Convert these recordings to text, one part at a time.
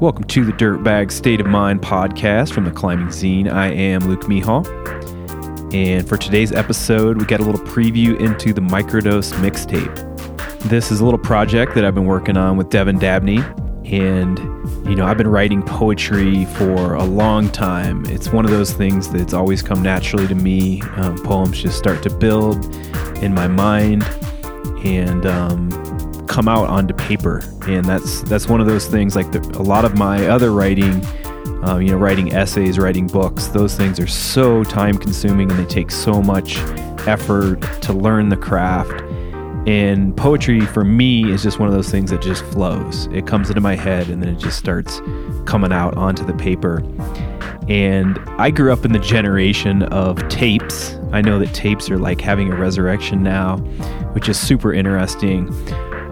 Welcome to the Dirtbag State of Mind podcast from the Climbing Zine. I am Luke Mehall. And for today's episode, we got a little preview into the Microdose mixtape. This is a little project that I've been working on with Devin Dabney. And, you know, I've been writing poetry for a long time. It's one of those things that's always come naturally to me. Um, poems just start to build in my mind. And, um, come out onto paper, and that's that's one of those things. Like the, a lot of my other writing, um, you know, writing essays, writing books, those things are so time consuming, and they take so much effort to learn the craft. And poetry for me is just one of those things that just flows. It comes into my head, and then it just starts coming out onto the paper. And I grew up in the generation of tapes. I know that tapes are like having a resurrection now, which is super interesting.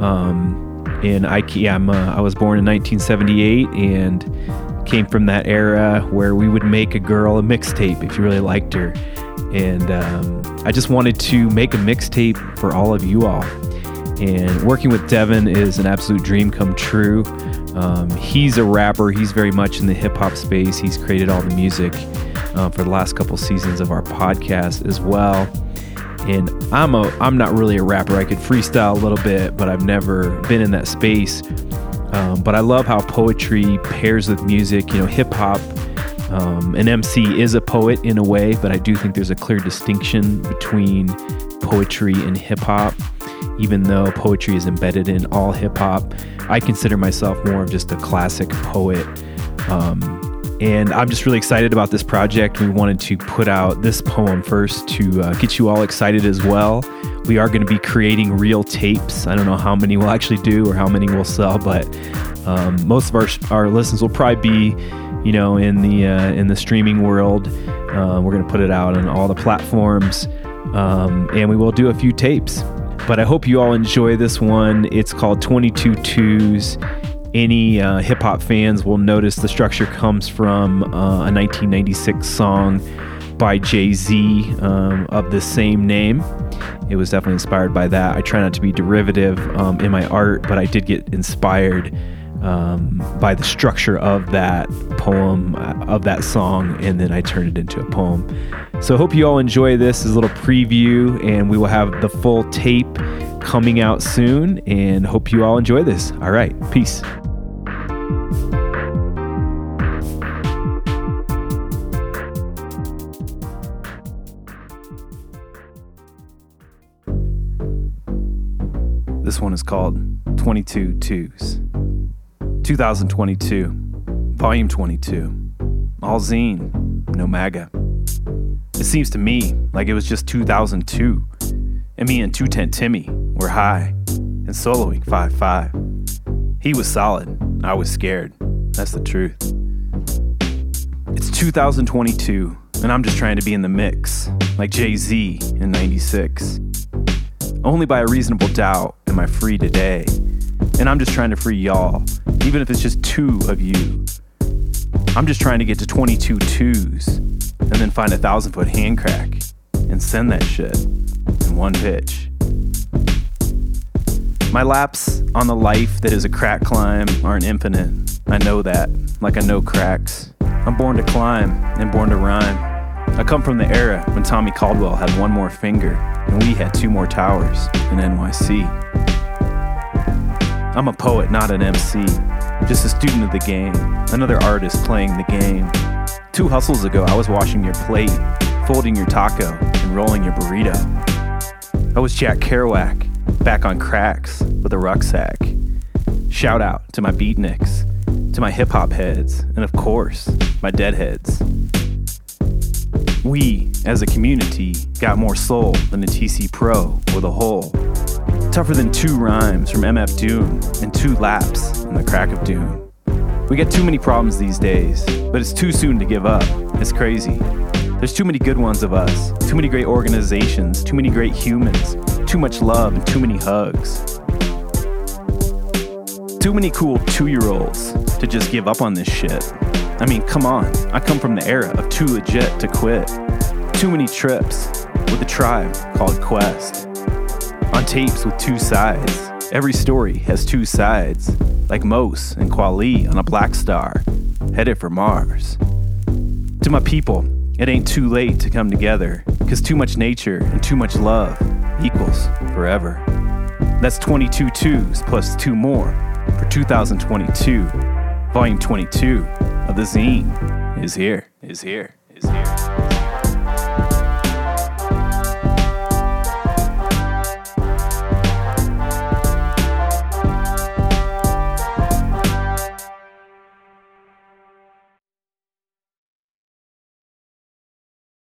Um, and I, yeah, I'm, uh, I was born in 1978 and came from that era where we would make a girl a mixtape if you really liked her. And um, I just wanted to make a mixtape for all of you all. And working with Devin is an absolute dream come true. Um, he's a rapper, he's very much in the hip hop space. He's created all the music uh, for the last couple seasons of our podcast as well and I'm a I'm not really a rapper. I could freestyle a little bit, but I've never been in that space. Um, but I love how poetry pairs with music. You know, hip hop. Um, an MC is a poet in a way, but I do think there's a clear distinction between poetry and hip hop. Even though poetry is embedded in all hip hop, I consider myself more of just a classic poet. Um, and I'm just really excited about this project. We wanted to put out this poem first to uh, get you all excited as well. We are going to be creating real tapes. I don't know how many we'll actually do or how many we'll sell, but um, most of our our listens will probably be, you know, in the uh, in the streaming world. Uh, we're going to put it out on all the platforms, um, and we will do a few tapes. But I hope you all enjoy this one. It's called 22 Twos any uh, hip hop fans will notice the structure comes from uh, a 1996 song by Jay Z um, of the same name. It was definitely inspired by that. I try not to be derivative um, in my art, but I did get inspired um, by the structure of that poem, uh, of that song, and then I turned it into a poem. So I hope you all enjoy this as a little preview, and we will have the full tape coming out soon, and hope you all enjoy this. All right, peace. This one is called 22 Twos. 2022, Volume 22. All zine, no MAGA. It seems to me like it was just 2002, and me and 210 Timmy were high and soloing 5 5. He was solid, I was scared. That's the truth. It's 2022, and I'm just trying to be in the mix, like Jay Z in 96. Only by a reasonable doubt am I free today. And I'm just trying to free y'all, even if it's just two of you. I'm just trying to get to 22 twos and then find a thousand foot hand crack and send that shit in one pitch. My laps on the life that is a crack climb aren't infinite. I know that, like I know cracks. I'm born to climb and born to rhyme. I come from the era when Tommy Caldwell had one more finger and we had two more towers in NYC. I'm a poet, not an MC. Just a student of the game, another artist playing the game. Two hustles ago, I was washing your plate, folding your taco, and rolling your burrito. I was Jack Kerouac, back on cracks with a rucksack. Shout out to my beatniks, to my hip hop heads, and of course, my deadheads. We, as a community, got more soul than a TC Pro with a hole. Tougher than two rhymes from MF Doom and two laps in the crack of doom. We get too many problems these days, but it's too soon to give up. It's crazy. There's too many good ones of us, too many great organizations, too many great humans, too much love, and too many hugs. Too many cool two year olds to just give up on this shit. I mean, come on, I come from the era of too legit to quit. Too many trips with a tribe called Quest tapes with two sides. Every story has two sides, like Mos and Kweli on a black star, headed for Mars. To my people, it ain't too late to come together, because too much nature and too much love equals forever. That's 22 twos plus two more for 2022. Volume 22 of the zine is here, is here.